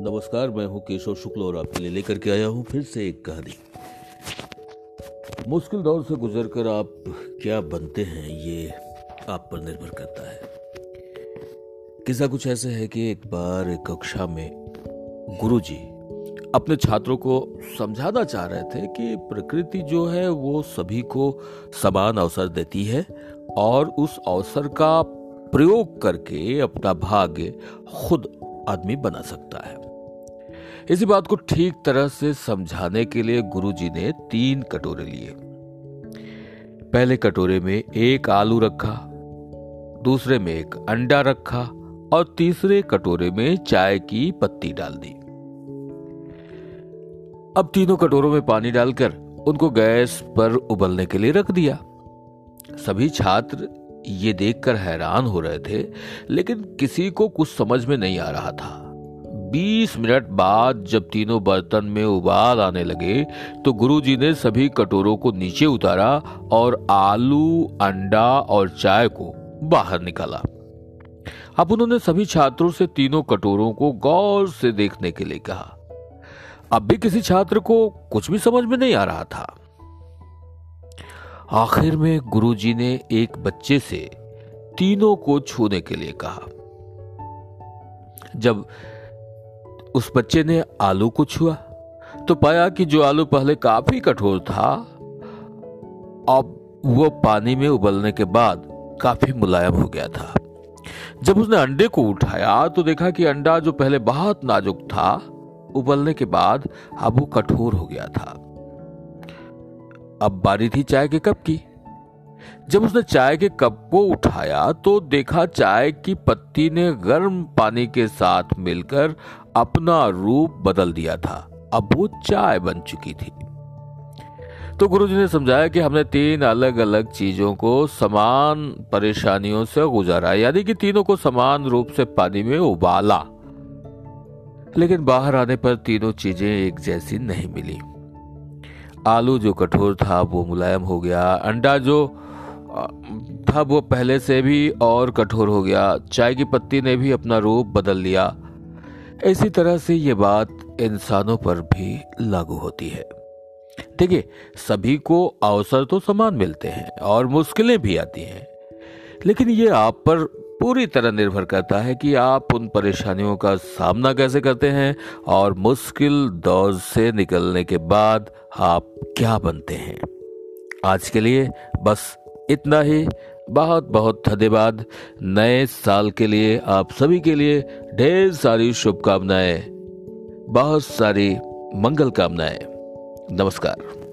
नमस्कार, मैं हूँ केशव शुक्ल और आपके लिए लेकर के आया हूँ फिर से एक कहानी। मुश्किल दौर से गुजरकर आप क्या बनते हैं, ये आप पर निर्भर करता है। किस्सा कुछ ऐसे है कि एक बार एक कक्षा में गुरुजी अपने छात्रों को समझाना चाह रहे थे कि प्रकृति जो है, वो सभी को समान अवसर देती है और उस अवसर का प्रयोग करके अपना भाग्य खुद आदमी बना सकता है। इसी बात को ठीक तरह से समझाने के लिए गुरुजी ने तीन कटोरे लिए। पहले कटोरे में एक आलू रखा, दूसरे में एक अंडा रखा और तीसरे कटोरे में चाय की पत्ती डाल दी। अब तीनों कटोरों में पानी डालकर उनको गैस पर उबलने के लिए रख दिया। सभी छात्र ये देखकर हैरान हो रहे थे, लेकिन किसी को कुछ समझ में नहीं आ रहा था। बीस मिनट बाद जब तीनों बर्तन में उबाल आने लगे तो गुरुजी ने सभी कटोरों को नीचे उतारा और आलू, अंडा और चाय को बाहर निकाला। अब उन्होंने सभी छात्रों से तीनों कटोरों को गौर से देखने के लिए कहा। अब भी किसी छात्र को कुछ भी समझ में नहीं आ रहा था। आखिर में गुरुजी ने एक बच्चे से तीनों को छूने के लिए कहा। जब उस बच्चे ने आलू को छुआ तो पाया कि जो आलू पहले काफ़ी कठोर था, अब वो पानी में उबलने के बाद काफ़ी मुलायम हो गया था। जब उसने अंडे को उठाया तो देखा कि अंडा जो पहले बहुत नाजुक था, उबलने के बाद अब वो कठोर हो गया था। अब बारी थी चाय के कप की। जब उसने चाय के कप को उठाया तो देखा चाय की पत्ती ने गर्म पानी के साथ मिलकर अपना रूप बदल दिया था। अब वो चाय बन चुकी थी। तो गुरुजी ने समझाया कि हमने तीन अलग अलग चीज़ों को समान परेशानियों से गुजारा, यानी कि तीनों को समान रूप से पानी में उबाला। लेकिन बाहर आने पर तीनों चीज़ें एक जैसी नहीं मिली। आलू जो कठोर था वो मुलायम हो गया, अंडा जो था वो पहले से भी और कठोर हो गया। चाय की पत्ती ने भी अपना रूप बदल लिया। इसी तरह से ये बात इंसानों पर भी लागू होती है। देखिए, सभी को अवसर तो समान मिलते हैं और मुश्किलें भी आती हैं। लेकिन ये आप पर पूरी तरह निर्भर करता है कि आप उन परेशानियों का सामना कैसे करते हैं और मुश्किल दौर से निकलने के बाद आप क्या बनते हैं। आज के लिए बस इतना ही। बहुत बहुत धन्यवाद। नए साल के लिए, आप सभी के लिए ढेर सारी शुभकामनाएँ। बहुत सारी मंगल कामनाएँ। नमस्कार।